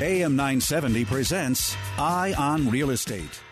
AM 970 presents Eye on Real Estate.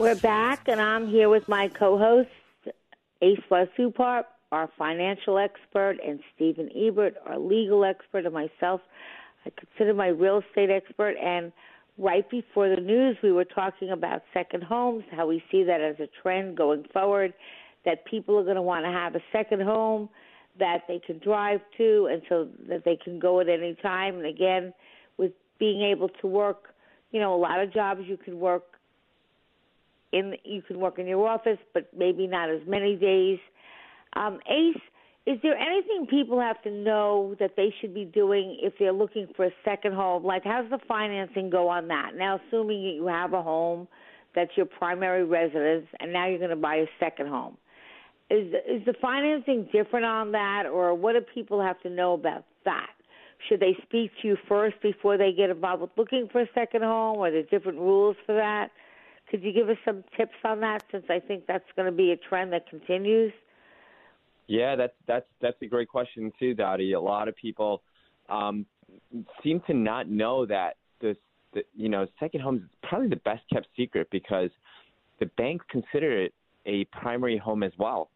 We're back, and I'm here with my co-host, Ace Supar, our financial expert, and Stephen Ebert, our legal expert, and myself. I consider my real estate expert. And right before the news, we were talking about second homes, how we see that as a trend going forward, that people are going to want to have a second home that they can drive to, and so that they can go at any time. And again, with being able to work, you know, a lot of jobs you can work in you can work in your office, but maybe not as many days. Um, Ace, is there anything people have to know that they should be doing if they're looking for a second home? Like, how's the financing go on that? Now, assuming you have a home that's your primary residence, and now you're going to buy a second home, is is the financing different on that, or what do people have to know about that? Should they speak to you first before they get involved with looking for a second home, are there different rules for that? Could you give us some tips on that since I think that's going to be a trend that continues? Yeah, that's that's that's a great question too, Dottie. A lot of people um, seem to not know that this, the, you know, second homes is probably the best kept secret because the banks consider it a primary home as well.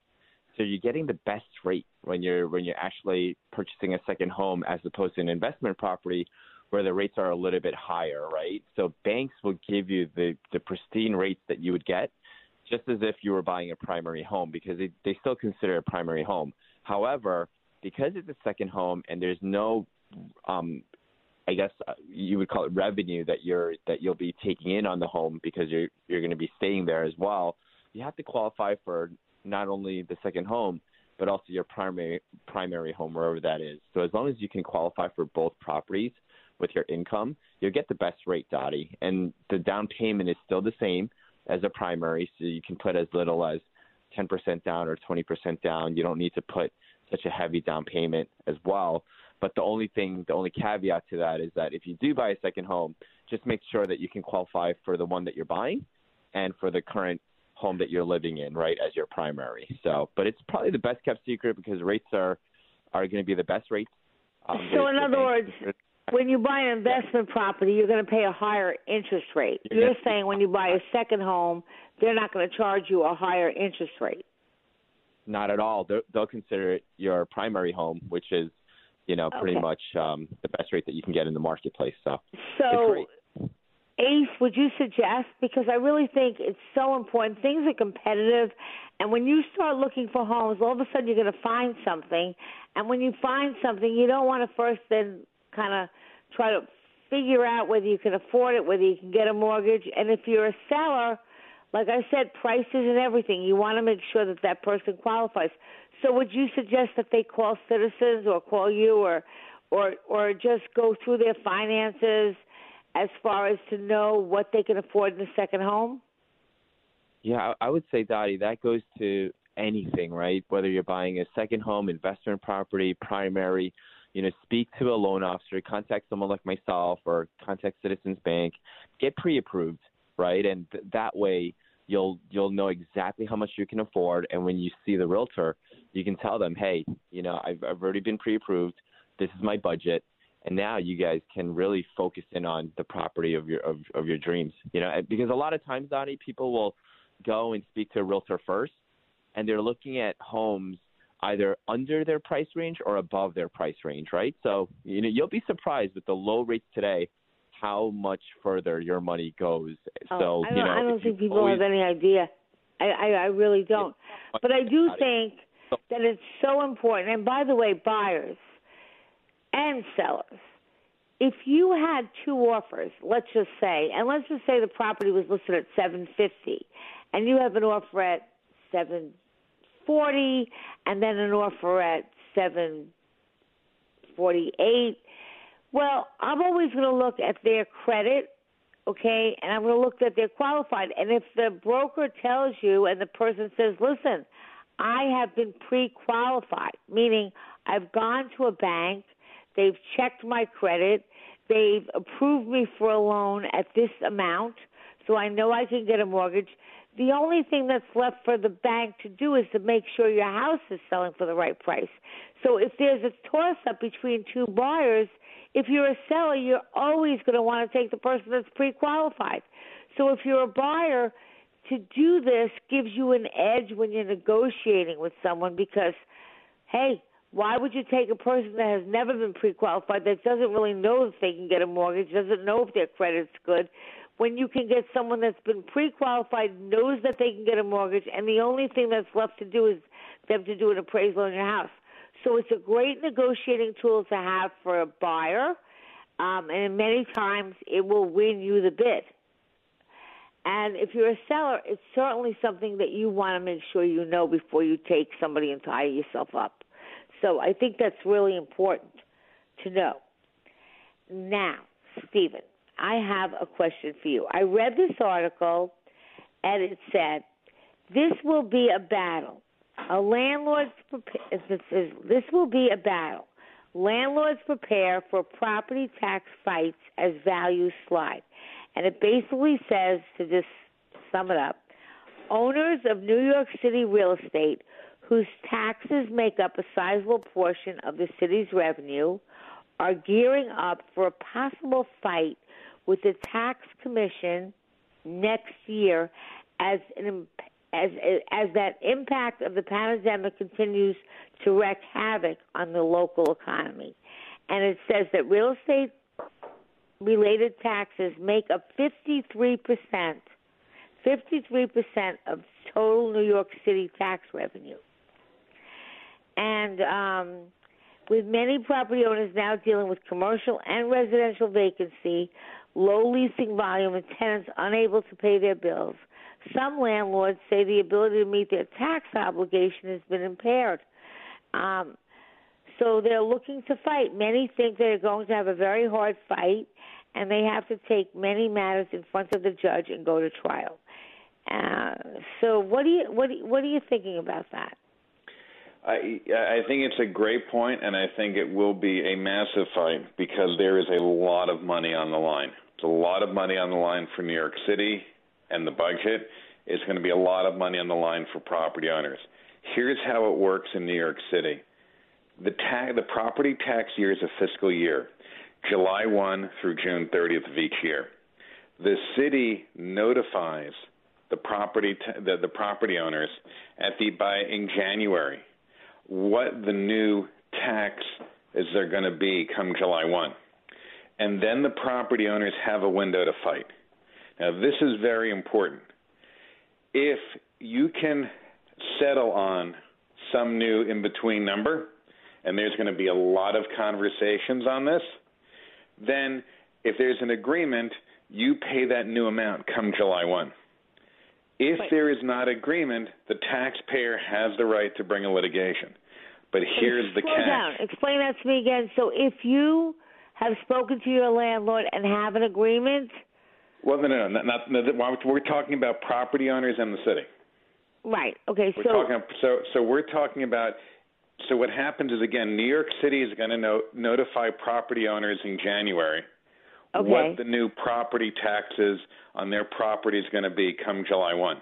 So you're getting the best rate when you're when you're actually purchasing a second home as opposed to an investment property where the rates are a little bit higher, right? So banks will give you the, the pristine rates that you would get just as if you were buying a primary home because they, they still consider a primary home. However, because it's a second home and there's no, um, I guess uh, you would call it revenue that you're that you'll be taking in on the home because you're you're going to be staying there as well. You have to qualify for not only the second home but also your primary primary home wherever that is. So as long as you can qualify for both properties, with your income, you'll get the best rate, Dottie. And the down payment is still the same as a primary, so you can put as little as 10% down or 20% down. You don't need to put such a heavy down payment as well. But the only thing, the only caveat to that is that if you do buy a second home, just make sure that you can qualify for the one that you're buying and for the current home that you're living in, right, as your primary. So, but it's probably the best kept secret because rates are are going to be the best rates. Um, so, in other words, when you buy an investment property, you're going to pay a higher interest rate. You're saying when you buy a second home, they're not going to charge you a higher interest rate. Not at all. They'll, they'll consider it your primary home, which is, you know, pretty Okay. much um, the best rate that you can get in the marketplace. So, So, Ace, would you suggest? Because I really think it's so important. Things are competitive, and when you start looking for homes, all of a sudden you're going to find something. And when you find something, you don't want to first then kind of try to figure out whether you can afford it, whether you can get a mortgage. And if you're a seller, like I said, prices and everything, you want to make sure that that person qualifies. So, would you suggest that they call Citizens or call you, or, or, or just go through their finances as far as to know what they can afford in the second home? Yeah, I would say, Dottie, that goes to anything, right? Whether you're buying a second home, investment property, primary, you know, speak to a loan officer, contact someone like myself or contact Citizens Bank, get pre-approved, right? And th- that way you'll you'll know exactly how much you can afford and when you see the realtor, you can tell them, "Hey, you know, I've I've already been pre-approved. This is my budget." And now you guys can really focus in on the property of your of, of your dreams, you know, because a lot of times, Donnie, people will go and speak to a realtor first, and they're looking at homes either under their price range or above their price range, right? So, you know, you'll be surprised with the low rates today how much further your money goes. Oh, so, I don't, you know, I don't think people always, have any idea. I, I, I really don't. But I do think that it's so important. And by the way, buyers and sellers, if you had two offers, let's just say, and let's just say the property was listed at 750 and you have an offer at 740 and then an offer at 748, well, I'm always going to look at their credit okay, and I'm going to look that they're qualified. And if the broker tells you and the person says, listen, I have been pre qualified, meaning I've gone to a bank, they've checked my credit, they've approved me for a loan at this amount, so I know I can get a mortgage. The only thing that's left for the bank to do is to make sure your house is selling for the right price. So if there's a toss up between two buyers, if you're a seller, you're always going to want to take the person that's pre qualified. So if you're a buyer, to do this gives you an edge when you're negotiating with someone because, hey, why would you take a person that has never been pre qualified, that doesn't really know if they can get a mortgage, doesn't know if their credit's good, when you can get someone that's been pre qualified, knows that they can get a mortgage, and the only thing that's left to do is them to do an appraisal on your house? So it's a great negotiating tool to have for a buyer, um, and many times it will win you the bid. And if you're a seller, it's certainly something that you want to make sure you know before you take somebody and tie yourself up. So I think that's really important to know. Now, Stephen, I have a question for you. I read this article and it said, This will be a battle a landlord's this will be a battle. Landlords prepare for property tax fights as values slide. And it basically says, to just sum it up, owners of New York City real estate whose taxes make up a sizable portion of the city's revenue are gearing up for a possible fight with the tax commission next year as an as as that impact of the pandemic continues to wreak havoc on the local economy. And it says that real estate related taxes make up 53%, 53% of total New York City tax revenue. And um, with many property owners now dealing with commercial and residential vacancy, low leasing volume, and tenants unable to pay their bills – some landlords say the ability to meet their tax obligation has been impaired. Um, so they're looking to fight. Many think they're going to have a very hard fight, and they have to take many matters in front of the judge and go to trial. Uh, so, what do you what do what are you thinking about that? I I think it's a great point, and I think it will be a massive fight because there is a lot of money on the line. It's a lot of money on the line for New York City and the budget, is going to be a lot of money on the line for property owners. Here's how it works in New York City. The ta- the property tax year is a fiscal year, July 1 through June 30th of each year. The city notifies the property t- the, the property owners at the by in January what the new tax is they're going to be come July 1. And then the property owners have a window to fight. Now, this is very important. If you can settle on some new in between number, and there's going to be a lot of conversations on this, then if there's an agreement, you pay that new amount come July 1. If but, there is not agreement, the taxpayer has the right to bring a litigation. But here's the catch. Down. Explain that to me again. So if you have spoken to your landlord and have an agreement – well, no, no, no, not, not, we're talking about property owners and the city. Right. Okay. We're so, talking, so, so we're talking about. So what happens is again, New York City is going to no, notify property owners in January okay. what the new property taxes on their property is going to be come July one.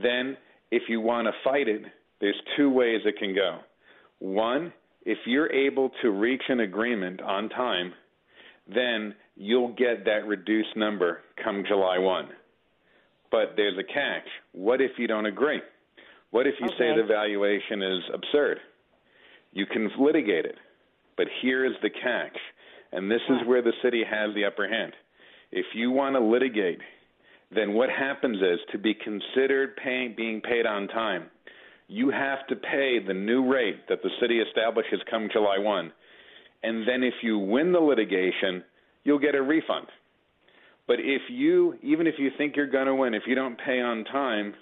Then, if you want to fight it, there's two ways it can go. One, if you're able to reach an agreement on time then you'll get that reduced number come July 1. But there's a catch. What if you don't agree? What if you Okay. say the valuation is absurd? You can litigate it, but here is the catch, and this is where the city has the upper hand. If you want to litigate, then what happens is to be considered paying being paid on time, you have to pay the new rate that the city establishes come July 1. And then if you win the litigation, you'll get a refund. But if you, even if you think you're going to win, if you don't pay on time,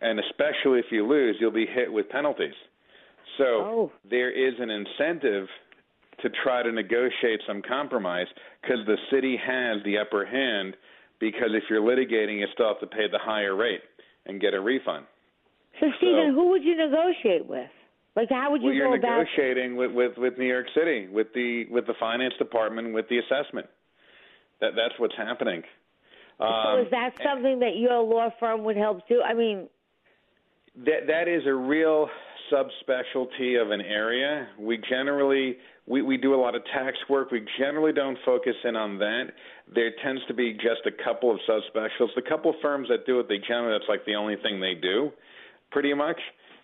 and especially if you lose, you'll be hit with penalties. So Oh. there is an incentive to try to negotiate some compromise because the city has the upper hand. Because if you're litigating, you still have to pay the higher rate and get a refund. So, Stephen, who would you negotiate with? Like, how would you well, you're go about? negotiating with, with with New York City, with the with the finance department, with the assessment. That that's what's happening. so, Um, is that something that your law firm would help do? I mean, that that is a real subspecialty of an area. We generally we, we do a lot of tax work. We generally don't focus in on that. There tends to be just a couple of subspecials. The couple of firms that do it, they generally that's like the only thing they do, pretty much.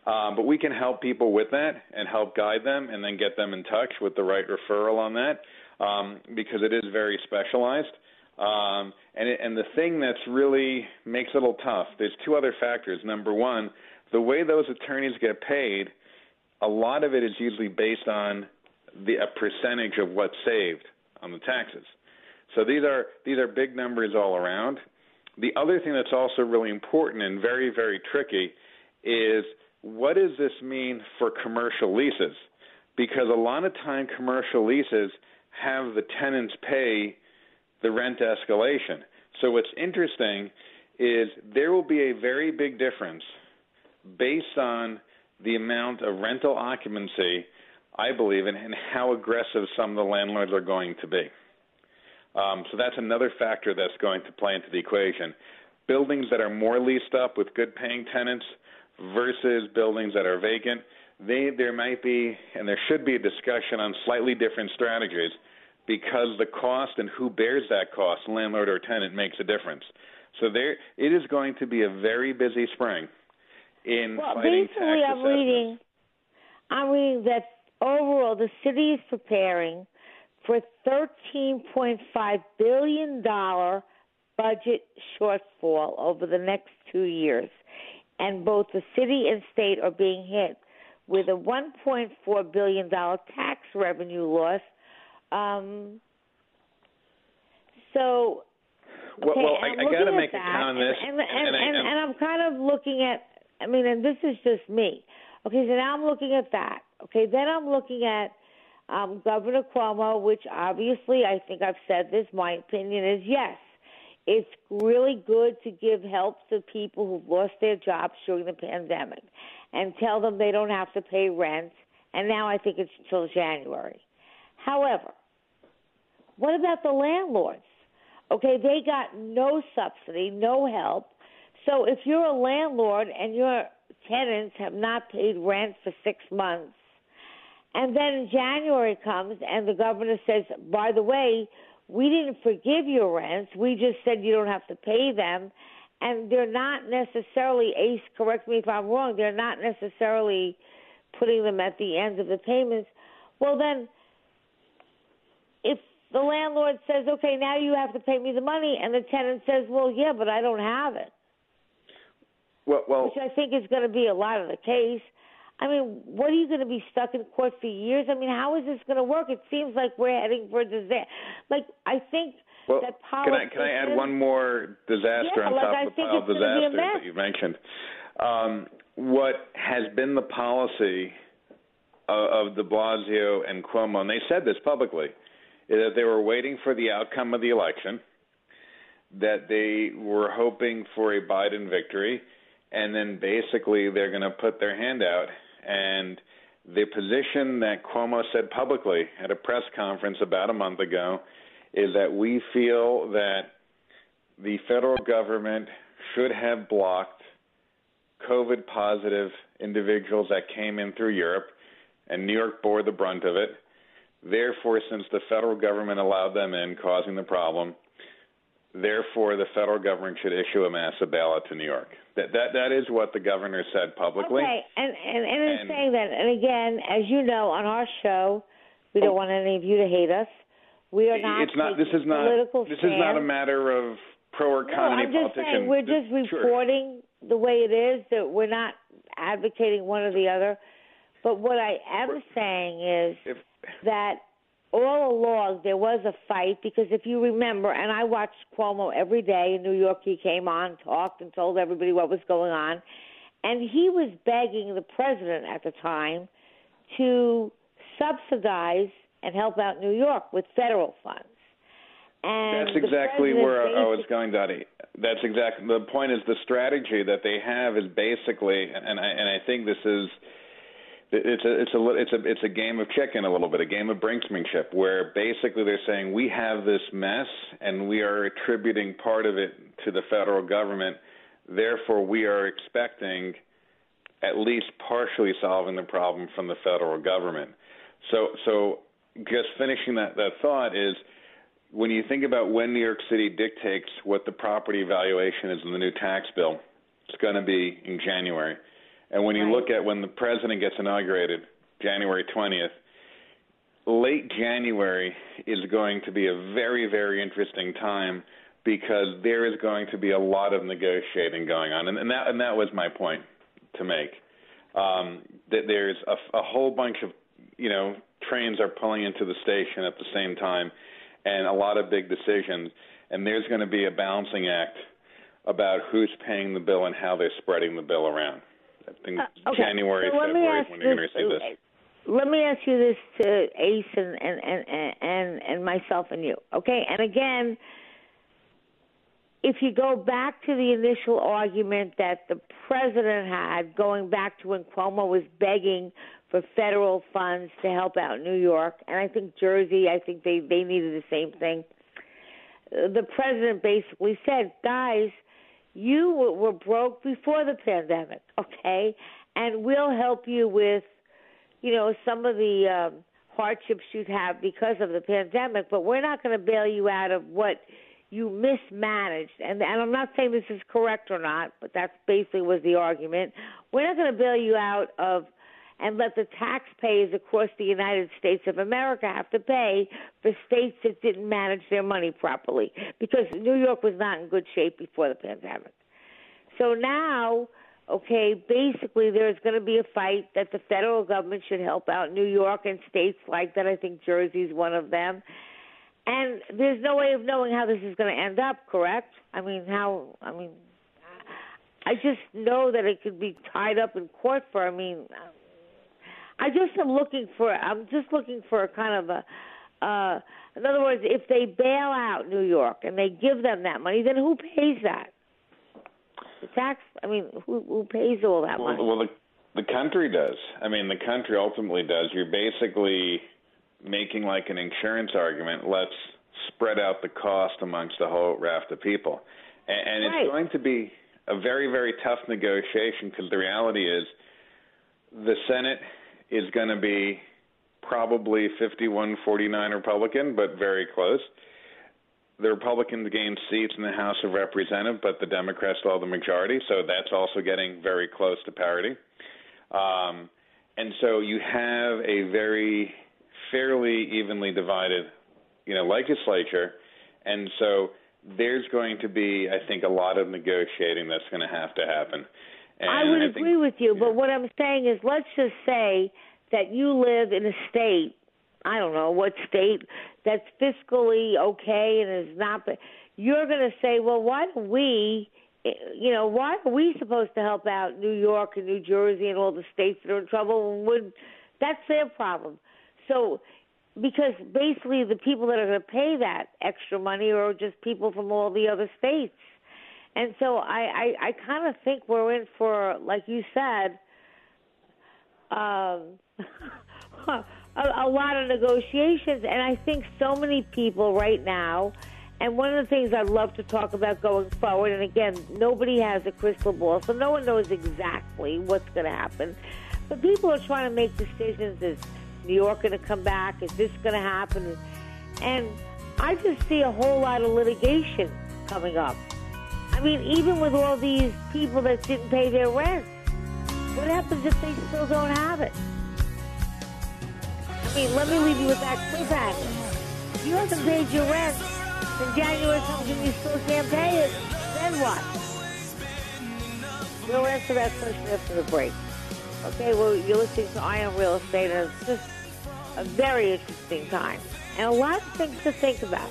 Um, but we can help people with that and help guide them, and then get them in touch with the right referral on that um, because it is very specialized. Um, and it, and the thing that's really makes it a little tough. There's two other factors. Number one, the way those attorneys get paid, a lot of it is usually based on the a percentage of what's saved on the taxes. So these are these are big numbers all around. The other thing that's also really important and very very tricky is what does this mean for commercial leases? Because a lot of time commercial leases have the tenants pay the rent escalation. So what's interesting is there will be a very big difference based on the amount of rental occupancy, I believe, and, and how aggressive some of the landlords are going to be. Um, so that's another factor that's going to play into the equation. Buildings that are more leased up with good paying tenants versus buildings that are vacant, they, there might be and there should be a discussion on slightly different strategies because the cost and who bears that cost, landlord or tenant, makes a difference. So there, it is going to be a very busy spring in well, fighting basically, tax I'm assessments. reading, I'm reading that overall the city is preparing for $13.5 billion budget shortfall over the next two years. And both the city and state are being hit with a $1.4 billion tax revenue loss. Um, so, Well, okay, well I'm I, I got to make a that, on this, and, and, and, I- and, and- and I'm kind of looking at. I mean, and this is just me. Okay, so now I'm looking at that. Okay, then I'm looking at um, Governor Cuomo, which obviously I think I've said this. My opinion is yes, it's really good to give help to people who've lost their jobs during the pandemic, and tell them they don't have to pay rent. And now I think it's until January. However, what about the landlords? Okay, they got no subsidy, no help. So if you're a landlord and your tenants have not paid rent for six months, and then January comes and the governor says, by the way, we didn't forgive your rents, we just said you don't have to pay them, and they're not necessarily, Ace, correct me if I'm wrong, they're not necessarily putting them at the end of the payments. Well, then, if the landlord says, okay, now you have to pay me the money, and the tenant says, well, yeah, but I don't have it, well, well, which I think is going to be a lot of the case. I mean, what are you going to be stuck in court for years? I mean, how is this going to work? It seems like we're heading for a disaster. Like, I think well, that can I can I add one more disaster Yeah, on like, top I of the pile of it's gonna be a disasters that you mentioned? Um, what has been the policy of, of De Blasio and Cuomo, and they said this publicly, is that they were waiting for the outcome of the election, that they were hoping for a Biden victory, and then basically they're going to put their hand out. And the position that Cuomo said publicly at a press conference about a month ago is that we feel that the federal government should have blocked COVID positive individuals that came in through Europe, and New York bore the brunt of it. Therefore, since the federal government allowed them in, causing the problem, Therefore, the federal government should issue a massive bailout to New York. That that that is what the governor said publicly. Okay, and and, and in And- saying that, and again, as you know, on our show, we don't oh. want any of you to hate us. We are not. it's not. This is not. Political This is not a matter of pro or No, con any I'm just saying we're just sure. reporting the way it is. That we're not advocating one or the other. But what I am saying is If, that all along there was a fight because if you remember, and I watched Cuomo every day in New York, he came on, talked, and told everybody what was going on, and he was begging the president at the time to subsidize and help out New York with federal funds. And That's exactly where I was going, Dottie. That's exactly the point. Is the strategy that they have is basically, and I and I think this is, it's a it's a it's a it's a game of chicken a little bit, a game of brinksmanship, where basically they're saying we have this mess and we are attributing part of it to the federal government. Therefore, we are expecting at least partially solving the problem from the federal government. So so just finishing that that thought is when you think about when New York City dictates what the property valuation is in the new tax bill, it's going to be in January. And when you Right. look at when the president gets inaugurated, January 20th, late January is going to be a very, very interesting time because there is going to be a lot of negotiating going on. And, and, that, and that was my point to make. Um, that there's a, a whole bunch of, you know, trains are pulling into the station at the same time and a lot of big decisions. And there's going to be a balancing act about who's paying the bill and how they're spreading the bill around. I think Uh, okay. January, So let me February when you're going to see this. Let me ask you this to Ace and and and and and myself and you, okay? And again, if you go back to the initial argument that the president had, going back to when Cuomo was begging for federal funds to help out New York, and I think Jersey, I think they they needed the same thing. The president basically said, "Guys, you were broke before the pandemic, okay? And we'll help you with, you know, some of the um, hardships you'd have because of the pandemic, but we're not going to bail you out of what you mismanaged. And, and I'm not saying this is correct or not, but that's basically was the argument. We're not going to bail you out of and let the taxpayers across the United States of America have to pay for states that didn't manage their money properly because New York was not in good shape before the pandemic. So now, okay, basically there's going to be a fight that the federal government should help out New York and states like that. I think Jersey's one of them. And there's no way of knowing how this is going to end up, correct? I mean, how, I mean, I just know that it could be tied up in court for, I mean, I just am looking for, I'm just looking for a kind of a, uh, in other words, if they bail out New York and they give them that money, then who pays that? The tax. I mean, who who pays all that money? Well, well, the the country does. I mean, the country ultimately does. You're basically making like an insurance argument. Let's spread out the cost amongst a whole raft of people, and, and Right. it's going to be a very very tough negotiation because the reality is the Senate is going to be probably 51-49 Republican, but very close. The Republicans gained seats in the House of Representatives, but the Democrats have the majority, so that's also getting very close to parity. Um, and so you have a very fairly evenly divided, you know, legislature, and so there's going to be, I think, a lot of negotiating that's going to have to happen. And I would think- agree with you, but what I'm saying is, let's just say that you live in a state. I don't know what state that's fiscally okay and is not. But you're going to say, well, why don't we? You know, why are we supposed to help out New York and New Jersey and all the states that are in trouble? And would that's their problem? So, because basically the people that are going to pay that extra money are just people from all the other states. And so I, I, I kind of think we're in for, like you said, um, a, a lot of negotiations. And I think so many people right now, and one of the things I'd love to talk about going forward, and again, nobody has a crystal ball, so no one knows exactly what's going to happen. But people are trying to make decisions. Is New York going to come back? Is this going to happen? And I just see a whole lot of litigation coming up. I mean, even with all these people that didn't pay their rent, what happens if they still don't have it? I mean, let me leave you with that cliffhanger. If you haven't paid your rent, and January and you still can't pay it, then what? We'll answer that question after the break. Okay, well, you're listening to Eye on Real Estate, and it's just a very interesting time. And a lot of things to think about.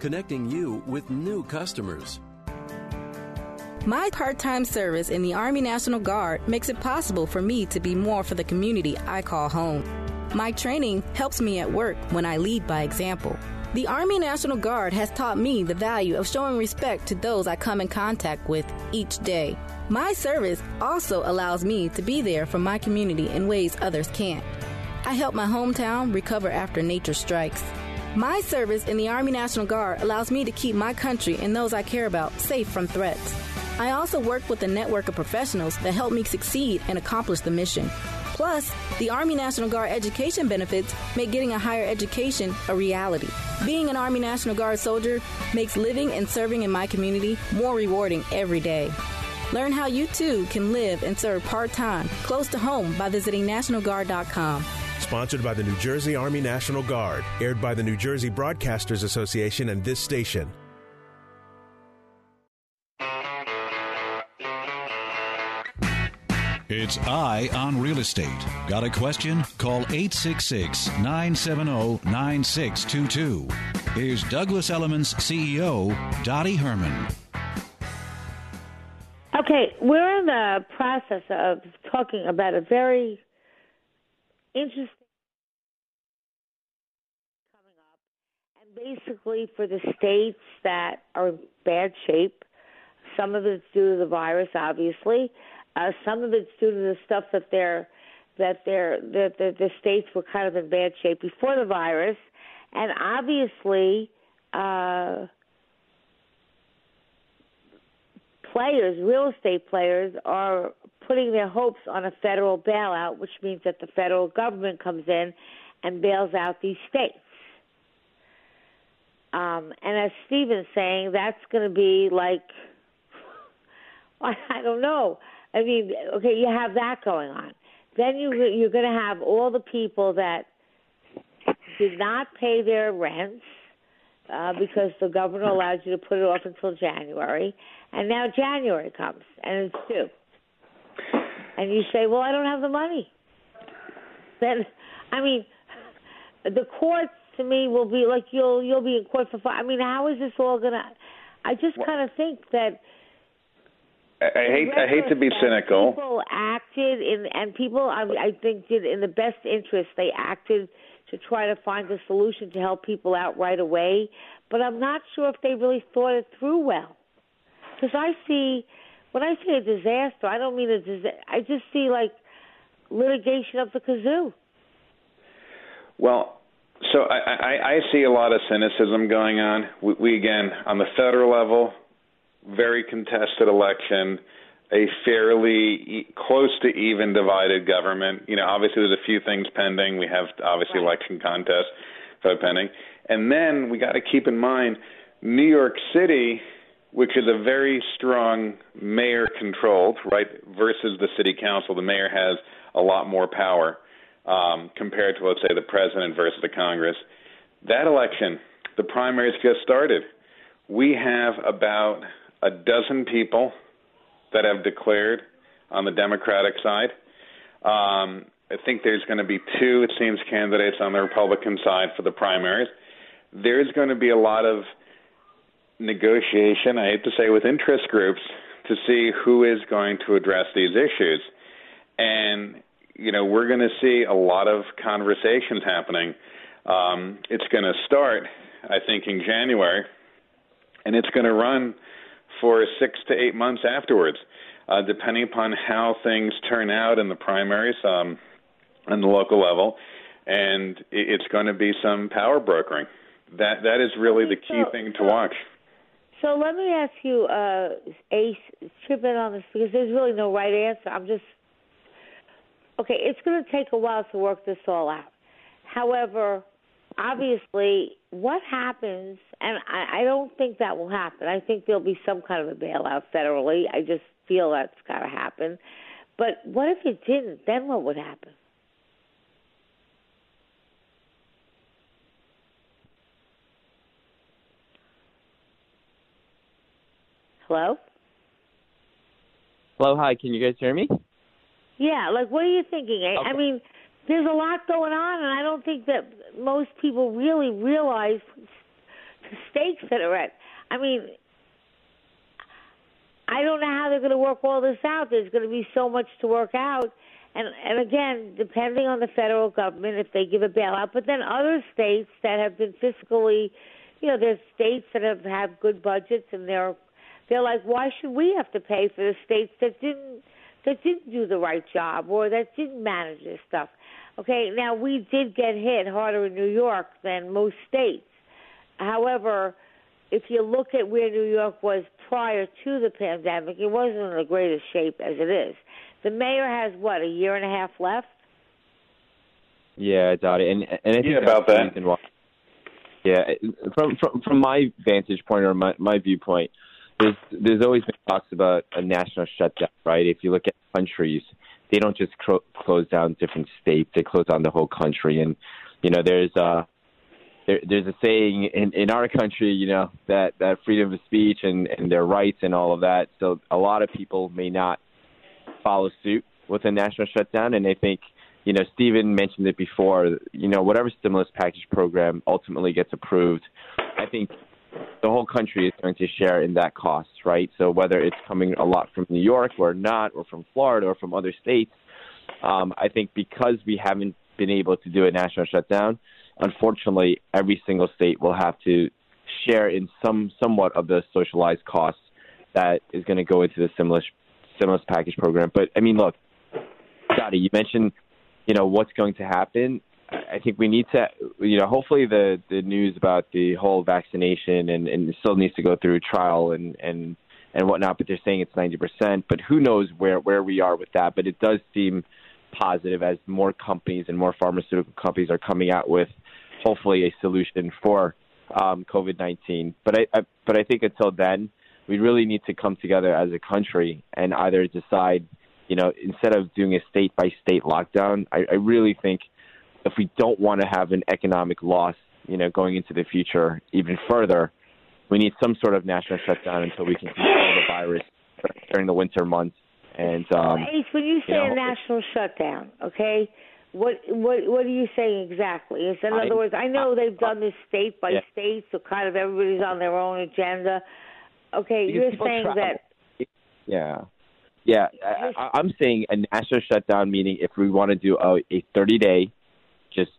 connecting you with new customers. My part time service in the Army National Guard makes it possible for me to be more for the community I call home. My training helps me at work when I lead by example. The Army National Guard has taught me the value of showing respect to those I come in contact with each day. My service also allows me to be there for my community in ways others can't. I help my hometown recover after nature strikes. My service in the Army National Guard allows me to keep my country and those I care about safe from threats. I also work with a network of professionals that help me succeed and accomplish the mission. Plus, the Army National Guard education benefits make getting a higher education a reality. Being an Army National Guard soldier makes living and serving in my community more rewarding every day. Learn how you too can live and serve part time close to home by visiting NationalGuard.com. Sponsored by the New Jersey Army National Guard. Aired by the New Jersey Broadcasters Association and this station. It's Eye on Real Estate. Got a question? Call 866 970 9622. Here's Douglas Elliman's CEO, Dottie Herman. Okay, we're in the process of talking about a very interesting coming up, and basically for the states that are in bad shape, some of it's due to the virus, obviously. Uh, some of it's due to the stuff that they're that they're that the, the states were kind of in bad shape before the virus, and obviously. Uh, players, real estate players, are putting their hopes on a federal bailout, which means that the federal government comes in and bails out these states. Um, and as Stephen's saying, that's going to be like, I don't know. I mean, okay, you have that going on. Then you you're going to have all the people that did not pay their rents uh, because the governor allowed you to put it off until January, and now January comes and it's due and you say, "Well, I don't have the money," then I mean, the courts to me will be like you'll you'll be in court for. I mean, how is this all gonna? I just kind of think that. I, I hate I hate to be cynical. People acted in, and people I, I think did in the best interest. They acted to try to find a solution to help people out right away. But I'm not sure if they really thought it through well. Because I see, when I see a disaster, I don't mean a disaster. I just see like litigation of the kazoo. Well, so I, I, I see a lot of cynicism going on. We, we again on the federal level, very contested election, a fairly e- close to even divided government. You know, obviously there's a few things pending. We have obviously right. election contest vote pending, and then we got to keep in mind New York City, which is a very strong mayor controlled, right, versus the city council. The mayor has a lot more power um, compared to, let's say, the president versus the Congress. That election, the primaries just started. We have about a dozen people that have declared on the Democratic side. Um, I think there's going to be two, it seems, candidates on the Republican side for the primaries. There's going to be a lot of negotiation, I hate to say, with interest groups to see who is going to address these issues. And you know, we're going to see a lot of conversations happening. Um, it's going to start, I think, in January, and it's going to run for six to eight months afterwards, uh, depending upon how things turn out in the primaries um, on the local level. And it's going to be some power brokering. That that is really the key so, thing to watch. So let me ask you, uh, Ace, chip in on this because there's really no right answer. I'm just okay, it's going to take a while to work this all out. However, obviously, what happens, and I, I don't think that will happen. I think there'll be some kind of a bailout federally. I just feel that's got to happen. But what if it didn't? Then what would happen? Hello? Hello, hi, can you guys hear me? Yeah, like what are you thinking? I, okay. I mean, there's a lot going on, and I don't think that most people really realize the stakes that are at. I mean, I don't know how they're going to work all this out. There's going to be so much to work out, and and again, depending on the federal government, if they give a bailout, but then other states that have been fiscally, you know, there's states that have have good budgets, and they're they're like, why should we have to pay for the states that didn't? that didn't do the right job or that didn't manage this stuff. Okay, now we did get hit harder in New York than most states. However, if you look at where New York was prior to the pandemic, it wasn't in the greatest shape as it is. The mayor has what a year and a half left. Yeah, I Dottie, and and I think yeah, about that. Why, yeah, from from from my vantage point or my my viewpoint, there's there's always been talks about a national shutdown, right? If you look at countries, they don't just cro- close down different states; they close down the whole country. And you know, there's uh there, there's a saying in in our country, you know, that that freedom of speech and and their rights and all of that. So a lot of people may not follow suit with a national shutdown, and I think. You know, Stephen mentioned it before. You know, whatever stimulus package program ultimately gets approved, I think the whole country is going to share in that cost, right? So whether it's coming a lot from New York or not, or from Florida or from other states, um, I think because we haven't been able to do a national shutdown, unfortunately, every single state will have to share in some somewhat of the socialized costs that is going to go into the stimulus stimulus package program. But I mean, look, Scotty, you mentioned you know what's going to happen. I think we need to, you know, hopefully the the news about the whole vaccination and and still needs to go through trial and and and whatnot. But they're saying it's ninety percent. But who knows where where we are with that? But it does seem positive as more companies and more pharmaceutical companies are coming out with hopefully a solution for um, COVID nineteen. But I, I but I think until then, we really need to come together as a country and either decide, you know, instead of doing a state by state lockdown, I, I really think if we don't want to have an economic loss, you know, going into the future even further, we need some sort of national shutdown until we can control the virus during the winter months. And um, Ace, when you say you know, a national shutdown, okay, What what what are you saying exactly? Is in I- other words, I know they've done this state by Yeah. state, so kind of everybody's on their own agenda. Okay, Because you're saying travel. that Yeah. Yeah, I, I- I'm saying a national shutdown, meaning if we want to do a, a 30 day, just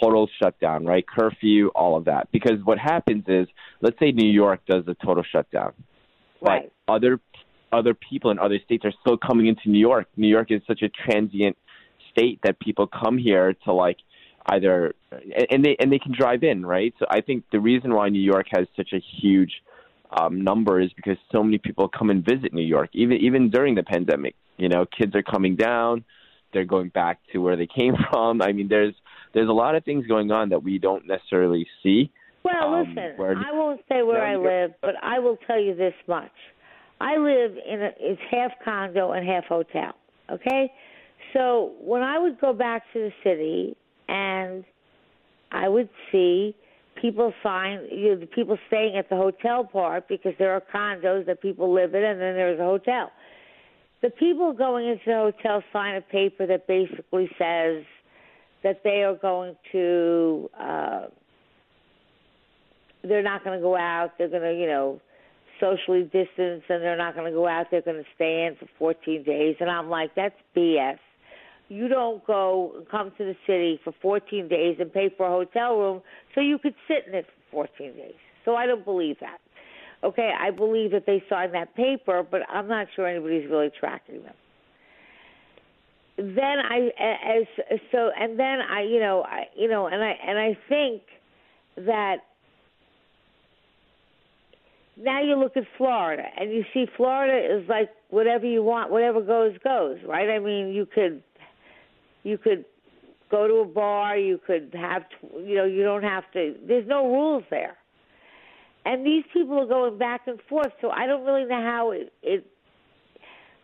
total shutdown, right? Curfew, all of that. Because what happens is, let's say New York does a total shutdown, right. but other other people in other states are still coming into New York. New York is such a transient state that people come here to like either and- they and they can drive in, right? So I think the reason why New York has such a huge um, number is because so many people come and visit New York, even even during the pandemic. You know, kids are coming down, they're going back to where they came from. I mean, there's there's a lot of things going on that we don't necessarily see. Well, Um, listen, where- I won't say where I live, but I will tell you this much. I live in a it's half condo and half hotel. Okay? So when I would go back to the city and I would see people sign you know, the people staying at the hotel part because there are condos that people live in and then there's a hotel. The people going into the hotel sign a paper that basically says that they are going to uh they're not going to go out. They're going to, you know, socially distance, and they're not going to go out. They're going to stay in for 14 days. And I'm like, that's BS. You don't go come to the city for 14 days and pay for a hotel room so you could sit in it for 14 days. So I don't believe that. Okay, I believe that they signed that paper, but I'm not sure anybody's really tracking them. Then I, as so, and then I, you know, I, you know, and I, and I think that now you look at Florida and you see Florida is like whatever you want, whatever goes goes, right? I mean, you could you could go to a bar, you could have you know, you don't have to there's no rules there. And these people are going back and forth, so I don't really know how it, it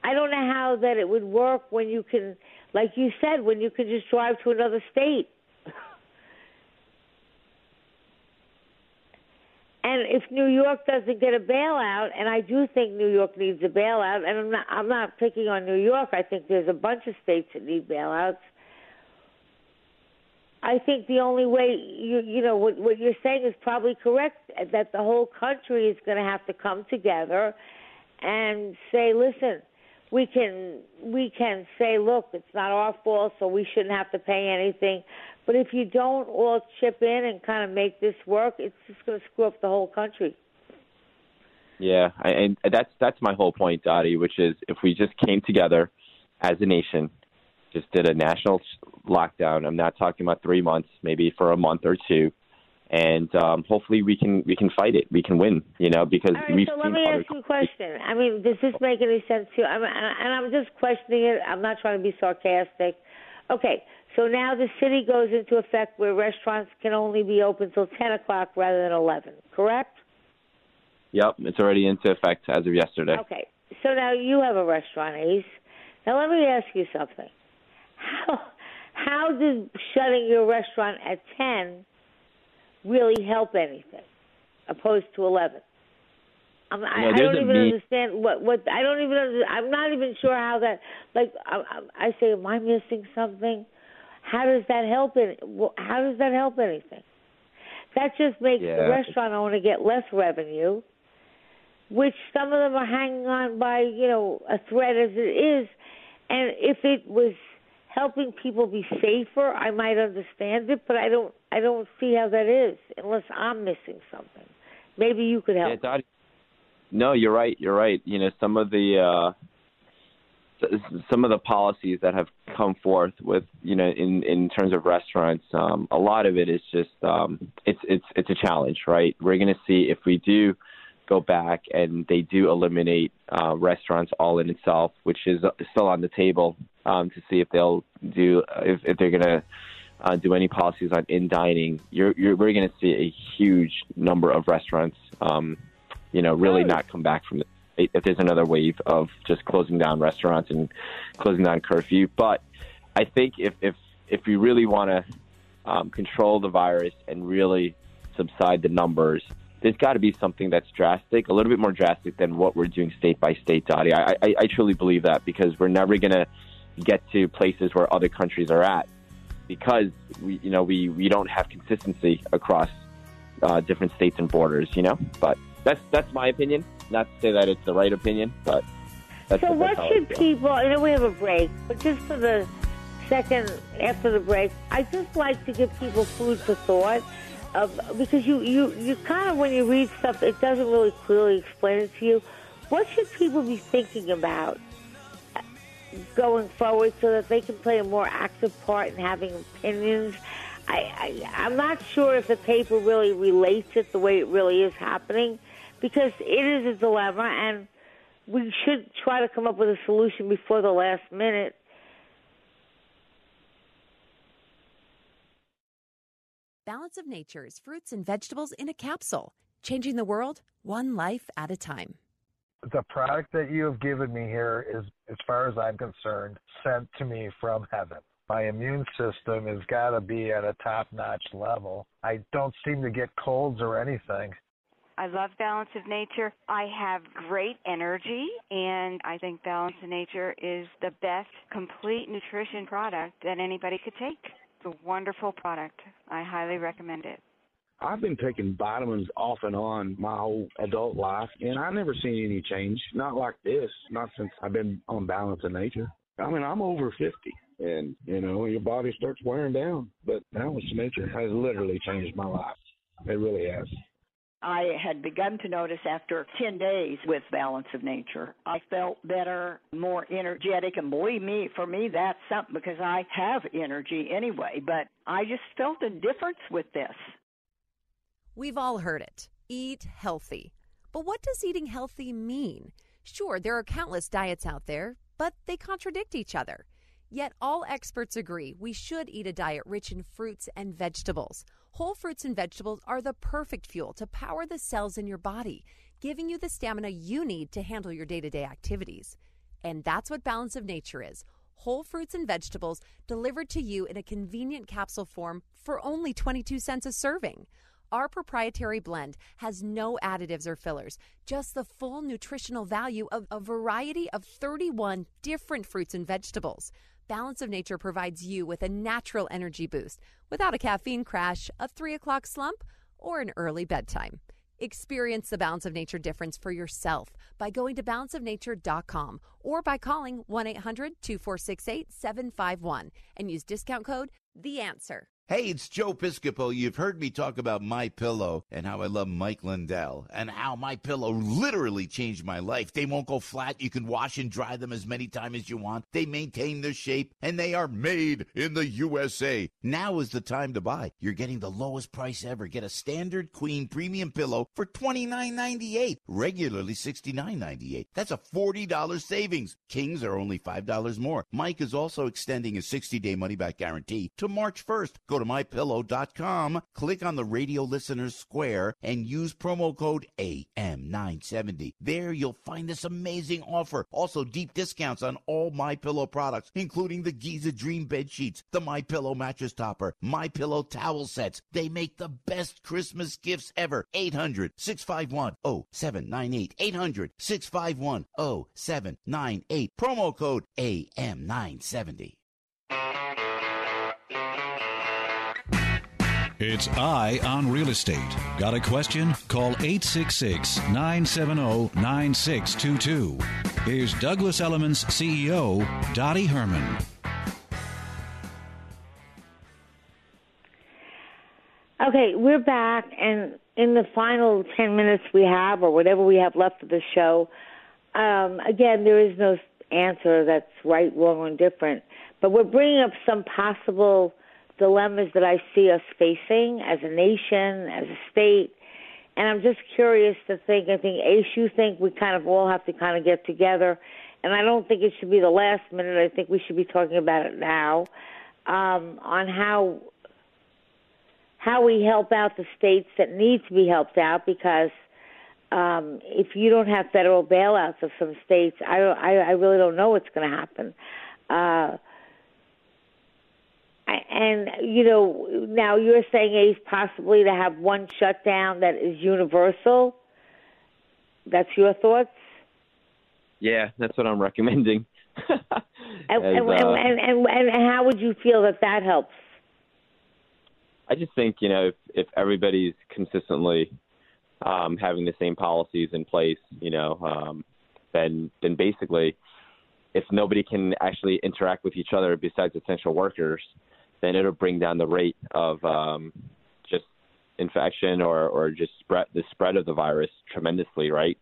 I don't know how that it would work when you can like you said when you can just drive to another state. And if New York doesn't get a bailout, and I do think New York needs a bailout, and I'm not I'm not picking on New York. I think there's a bunch of states that need bailouts. I think the only way you you know what what you're saying is probably correct that the whole country is going to have to come together and say, listen, we can we can say, look, it's not our fault, so we shouldn't have to pay anything. But if you don't all chip in and kind of make this work, it's just going to screw up the whole country. Yeah, and that's that's my whole point, Dottie, which is if we just came together as a nation, just did a national lockdown. I'm not talking about three months, maybe for a month or two, and um, hopefully we can we can fight it. We can win, you know, because right, we've so let me ask you a question. I mean, does this make any sense to you? I'm, and I'm just questioning it. I'm not trying to be sarcastic. Okay, so now the city goes into effect where restaurants can only be open till 10 o'clock rather than 11, correct? Yep, it's already into effect as of yesterday. Okay, so now you have a restaurant, Ace. Now let me ask you something. How how did shutting your restaurant at 10 really help anything, opposed to 11? I'm, I, No, I there's don't even me- understand what what I don't even under, I'm not even sure how that like I, I I say am I missing something? How does that help it? How does that help anything? That just makes the restaurant owner get less revenue, which some of them are hanging on by you know a thread as it is. And if it was helping people be safer, I might understand it, but I don't I don't see how that is unless I'm missing something. Maybe you could help. Yeah. No, you're right. You're right. You know, some of the uh, some of the policies that have come forth with you know in in terms of restaurants, um, a lot of it is just um, it's it's it's a challenge, right? We're going to see if we do go back and they do eliminate uh, restaurants all in itself, which is still on the table um, to see if they'll do if, if they're going to uh, do any policies on in dining. You're, you're we're going to see a huge number of restaurants, um, you know, really not come back from it if there's another wave of just closing down restaurants and closing down curfew. But I think if if if we really want to um, control the virus and really subside the numbers, there's got to be something that's drastic, a little bit more drastic than what we're doing state by state, Dottie. I, I, I truly believe that because we're never going to get to places where other countries are at. because we, you know, we, we don't have consistency across uh, different states and borders, you know. But that's that's my opinion. Not to say that it's the right opinion, but that's so what should people? I know we have a break, but just for the second after the break, I just like to give people food for thought. Of, because you, you, you kind of when you read stuff, it doesn't really clearly explain it to you. What should people be thinking about going forward so that they can play a more active part in having opinions? I, I, I'm not sure if the paper really relates it the way it really is happening, because it is a dilemma, and we should try to come up with a solution before the last minute. Balance of Nature's fruits and vegetables in a capsule, changing the world one life at a time. The product that you have given me here is, as far as I'm concerned, sent to me from heaven. My immune system has got to be at a top notch level. I don't seem to get colds or anything. I love Balance of Nature. I have great energy, and I think Balance of Nature is the best complete nutrition product that anybody could take. It's a wonderful product. I highly recommend it. I've been taking vitamins off and on my whole adult life, and I've never seen any change. Not like this. Not since I've been on Balance of Nature. I mean, I'm over 50, and you know, your body starts wearing down. But Balance of Nature has literally changed my life. It really has. I had begun to notice after 10 days with Balance of Nature. I felt better, more energetic, and believe me, for me, that's something because I have energy anyway, but I just felt a difference with this. We've all heard it eat healthy. But what does eating healthy mean? Sure, there are countless diets out there, but they contradict each other. Yet all experts agree we should eat a diet rich in fruits and vegetables. Whole fruits and vegetables are the perfect fuel to power the cells in your body, giving you the stamina you need to handle your day to day activities. And that's what Balance of Nature is whole fruits and vegetables delivered to you in a convenient capsule form for only 22 cents a serving. Our proprietary blend has no additives or fillers, just the full nutritional value of a variety of 31 different fruits and vegetables. Balance of Nature provides you with a natural energy boost without a caffeine crash, a 3 o'clock slump, or an early bedtime. Experience the Balance of Nature difference for yourself by going to balanceofnature.com or by calling 1 800 2468 8751 and use discount code THE ANSWER. Hey, it's Joe Piscopo. You've heard me talk about My Pillow and how I love Mike Lindell and how My Pillow literally changed my life. They won't go flat. You can wash and dry them as many times as you want. They maintain their shape and they are made in the USA. Now is the time to buy. You're getting the lowest price ever. Get a standard queen premium pillow for $29.98, regularly $69.98. That's a $40 savings. Kings are only $5 more. Mike is also extending a 60-day money-back guarantee to March 1st. Go to mypillow.com, click on the radio listeners square, and use promo code AM970. There you'll find this amazing offer. Also, deep discounts on all My Pillow products, including the Giza Dream bed sheets, the My Pillow mattress topper, My Pillow towel sets. They make the best Christmas gifts ever. 800 651 0798. 800 651 0798. Promo code AM970. It's Eye on Real Estate. Got a question? Call 866 970 9622. Here's Douglas Elliman's CEO, Dottie Herman. Okay, we're back, and in the final 10 minutes we have, or whatever we have left of the show, um, again, there is no answer that's right, wrong, or different, but we're bringing up some possible dilemmas that I see us facing as a nation, as a state. And I'm just curious to think, I think, Ace, you think we kind of all have to kind of get together. And I don't think it should be the last minute. I think we should be talking about it now um, on how how we help out the states that need to be helped out because um, if you don't have federal bailouts of some states, I, I, I really don't know what's going to happen. Uh, and you know, now you're saying Ace possibly to have one shutdown that is universal. That's your thoughts. Yeah, that's what I'm recommending. And, As, and, uh, and, and, and, how would you feel that that helps I just think you know if if everybody's consistently um, having the same policies in place, you know, um, then then basically, if nobody can actually interact with each other besides essential workers, then it'll bring down the rate of um, just infection or or just spread the spread of the virus tremendously, right?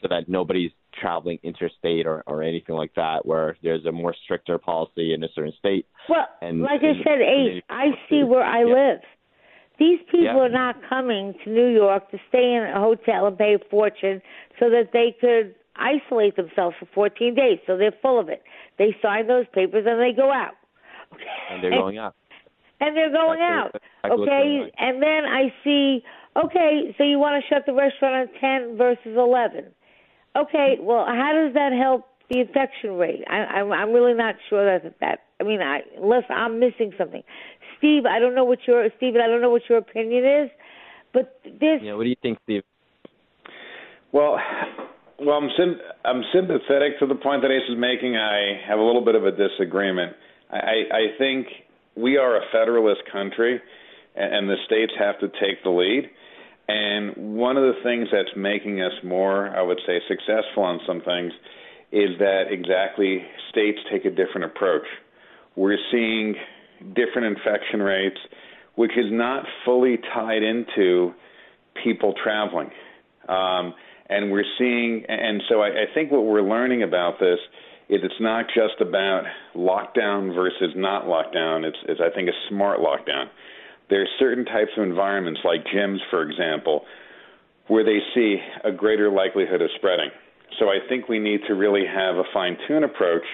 So that nobody's traveling interstate or, or anything like that, where there's a more stricter policy in a certain state. Well, and, like and, I said, Ace, I see where I yeah. live. These people Yeah. are not coming to New York to stay in a hotel and pay a fortune so that they could isolate themselves for 14 days. So they're full of it. They sign those papers and they go out. and they're going out. And they're going out. exactly what's going Okay? And then I see, okay, so you want to shut the restaurant at 10 versus 11. Okay, well, how does that help the infection rate? I, I'm, I'm really not sure that that. I mean, I, unless I'm missing something. Steve, I don't know what your Stephen. I don't know what your opinion is, but there's You know, what do you think, Steve? Well, well, I'm sym- I'm sympathetic to the point that Ace is making. I have a little bit of a disagreement. I, I I think we are a federalist country, and, the states have to take the lead. And one of the things that's making us more, I would say, successful on some things is that exactly states take a different approach. We're seeing different infection rates, which is not fully tied into people traveling. Um, and we're seeing, and so I, I think what we're learning about this is it's not just about lockdown versus not lockdown. It's, it's I think, a smart lockdown. There are certain types of environments, like gyms, for example, where they see a greater likelihood of spreading. So I think we need to really have a fine tune approach.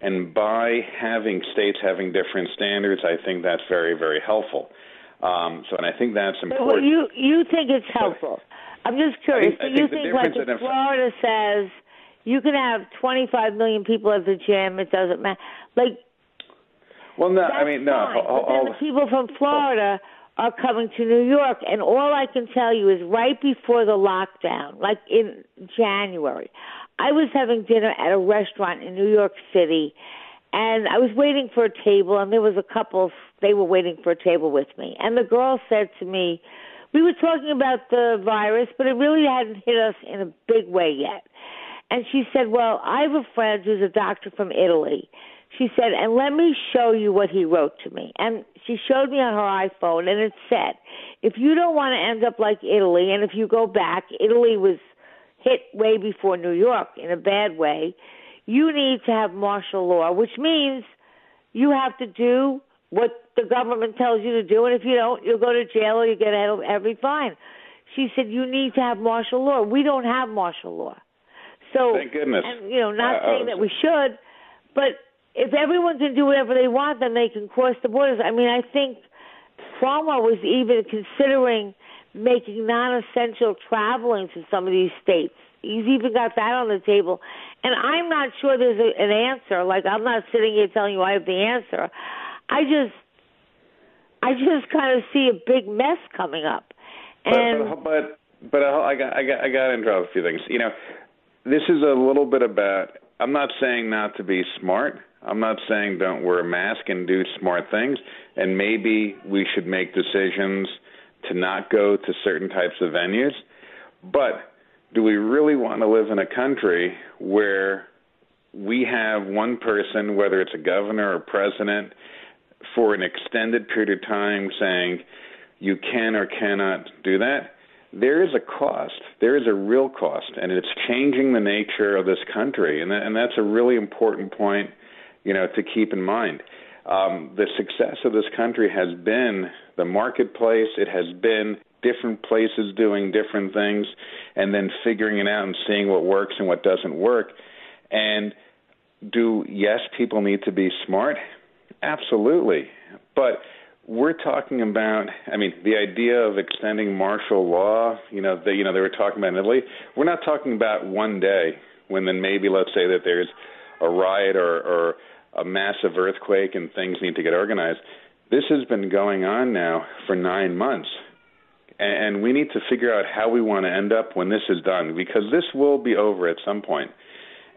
And by having states having different standards, I think that's very, very helpful. Um, so, and I think that's important. Well, you you think it's helpful. I'm just curious. I think- I you think think like if Florida says you can have 25 million people at the gym, it doesn't matter. Like well, no, I mean, no. fine. ho- ho- but then the people from Florida are coming to New York, and all I can tell you is right before the lockdown, like in January, I was having dinner at a restaurant in New York City, and I was waiting for a table, and there was a couple. They were waiting for a table with me, and the girl said to me, "We were talking about the virus, but it really hadn't hit us in a big way yet." And she said, Well, I have a friend who's a doctor from Italy. She said, And let me show you what he wrote to me. And she showed me on her iPhone, and it said, If you don't want to end up like Italy, and if you go back, Italy was hit way before New York in a bad way, you need to have martial law, which means you have to do what the government tells you to do, and if you don't, you'll go to jail or you get heavy fine. She said, You need to have martial law. We don't have martial law. So, Thank goodness. and you know, not Uh, saying that we should, but if everyone can do whatever they want, then they can cross the borders. I mean, I think Cuomo was even considering making non-essential traveling to some of these states. He's even got that on the table, and I'm not sure there's a, an answer. Like I'm not sitting here telling you I have the answer. I just, I just kind of see a big mess coming up, and but but but I got I got I got to interrupt a few things. You know, this is a little bit about. I'm not saying not to be smart. I'm not saying don't wear a mask and do smart things. And maybe we should make decisions to not go to certain types of venues. But do we really want to live in a country where we have one person, whether it's a governor or president, for an extended period of time saying you can or cannot do that? There is a cost. There is a real cost, and it's changing the nature of this country, and and that's a really important point, you know, to keep in mind. Um, the success of this country has been the marketplace. It has been different places doing different things, and then figuring it out and seeing what works and what doesn't work. And do yes, people need to be smart? Absolutely, but we're talking about i mean the idea of extending martial law you know they you know they were talking about in italy. We're not talking about one day when then maybe let's say that there's a riot or or a massive earthquake and things need to get organized. This has been going on now for 9 months. And we need to figure out how we want to end up when this is done because this will be over at some point.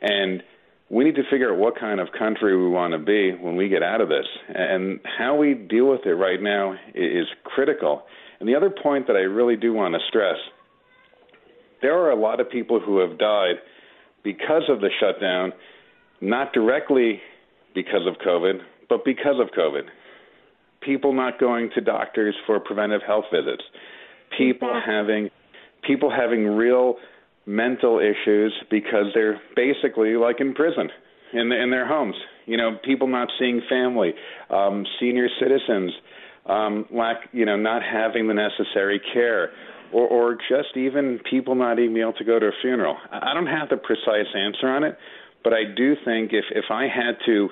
And we need to figure out what kind of country we want to be when we get out of this. And how we deal with it right now is critical. And the other point that I really do want to stress there are a lot of people who have died because of the shutdown, not directly because of COVID, but because of COVID. People not going to doctors for preventive health visits, people having people having real mental issues because they're basically like in prison in the, in their homes. You know, people not seeing family, um, senior citizens, um, lack you know not having the necessary care, or, or just even people not even able to go to a funeral. I don't have the precise answer on it, but I do think if if I had to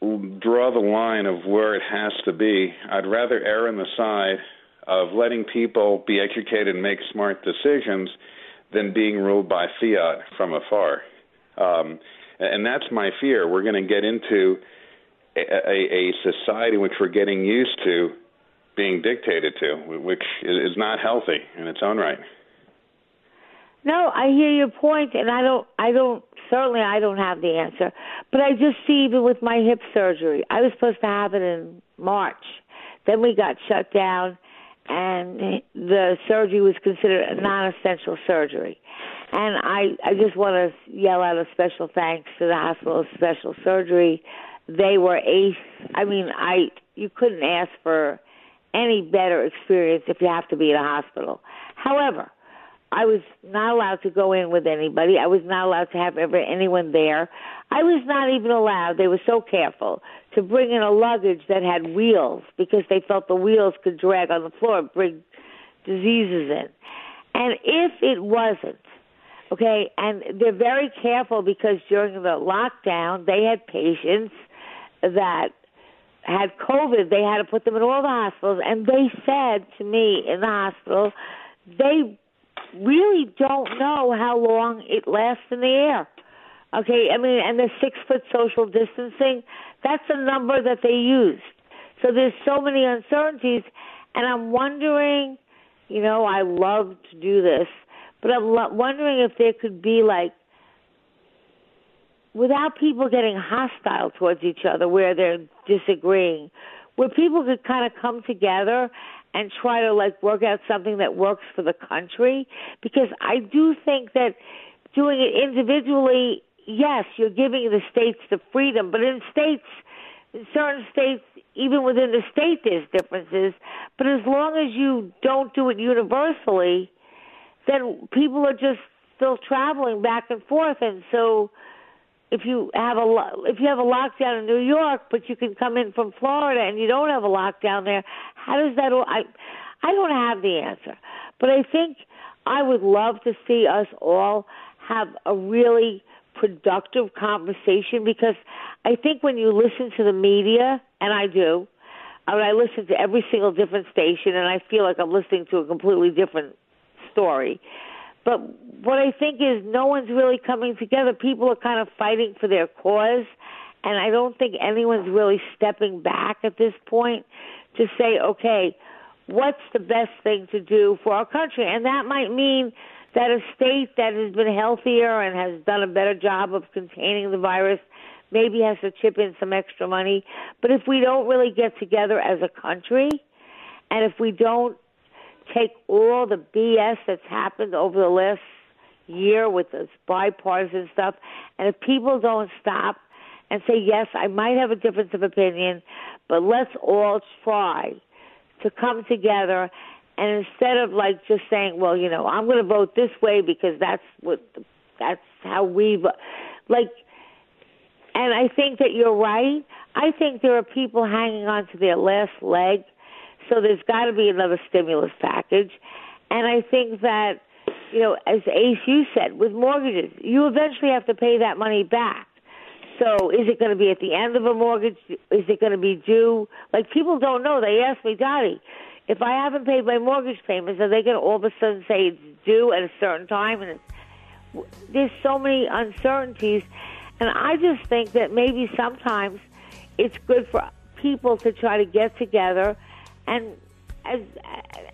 draw the line of where it has to be, I'd rather err on the side of letting people be educated and make smart decisions than being ruled by fiat from afar. Um, and that's my fear. We're going to get into a, a, a society which we're getting used to being dictated to, which is not healthy in its own right. No, I hear your point, and I don't. I don't. Certainly, I don't have the answer. But I just see even with my hip surgery, I was supposed to have it in March. Then we got shut down, and the surgery was considered a non-essential surgery. And I, I just want to yell out a special thanks to the hospital special surgery. They were ace. I mean, I you couldn't ask for any better experience if you have to be in a hospital. However, I was not allowed to go in with anybody. I was not allowed to have ever anyone there. I was not even allowed. They were so careful to bring in a luggage that had wheels because they felt the wheels could drag on the floor and bring diseases in. And if it wasn't, okay, and they're very careful because during the lockdown they had patients that had COVID. They had to put them in all the hospitals, and they said to me in the hospital, they really don't know how long it lasts in the air. Okay, I mean, and the six foot social distancing, that's a number that they used. So there's so many uncertainties, and I'm wondering, you know, I love to do this, but I'm lo- wondering if there could be like, without people getting hostile towards each other where they're disagreeing, where people could kind of come together and try to like work out something that works for the country because I do think that doing it individually yes, you're giving the states the freedom, but in states, in certain states, even within the state, there's differences. But as long as you don't do it universally, then people are just still traveling back and forth, and so if you have a if you have a lockdown in New York, but you can come in from Florida and you don't have a lockdown there, how does that? I I don't have the answer, but I think I would love to see us all have a really productive conversation because I think when you listen to the media, and I do, I mean, I listen to every single different station, and I feel like I'm listening to a completely different story. But what I think is no one's really coming together. People are kind of fighting for their cause, and I don't think anyone's really stepping back at this point to say, okay, what's the best thing to do for our country? And that might mean that a state that has been healthier and has done a better job of containing the virus maybe has to chip in some extra money. But if we don't really get together as a country, and if we don't take all the BS that's happened over the last year with this bipartisan stuff, and if people don't stop and say, yes, I might have a difference of opinion, but let's all try to come together and instead of like just saying, well, you know, I'm going to vote this way because that's what that's how we like and I think that you're right. I think there are people hanging on to their last leg. So there's got to be another stimulus package. And I think that, you know, as Ace, you said, with mortgages, you eventually have to pay that money back. So is it going to be at the end of a mortgage? Is it going to be due? Like people don't know. They ask me, Dottie, if I haven't paid my mortgage payments, are they going to all of a sudden say it's due at a certain time? And there's so many uncertainties, and I just think that maybe sometimes it's good for people to try to get together and and,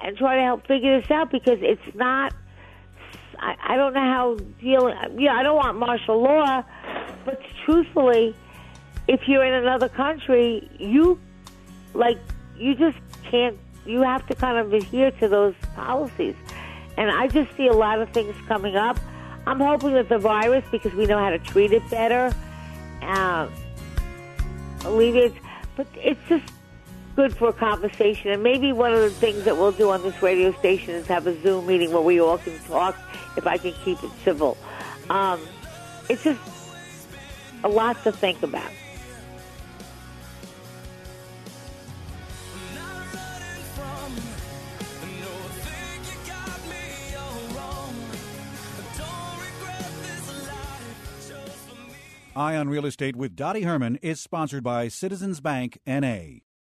and try to help figure this out because it's not. I, I don't know how dealing. Yeah, I don't want martial law, but truthfully, if you're in another country, you like you just can't. You have to kind of adhere to those policies, and I just see a lot of things coming up. I'm hoping that the virus, because we know how to treat it better, uh, alleviates. But it's just good for a conversation. And maybe one of the things that we'll do on this radio station is have a Zoom meeting where we all can talk if I can keep it civil. Um, it's just a lot to think about. Eye on Real Estate with Dottie Herman is sponsored by Citizens Bank NA.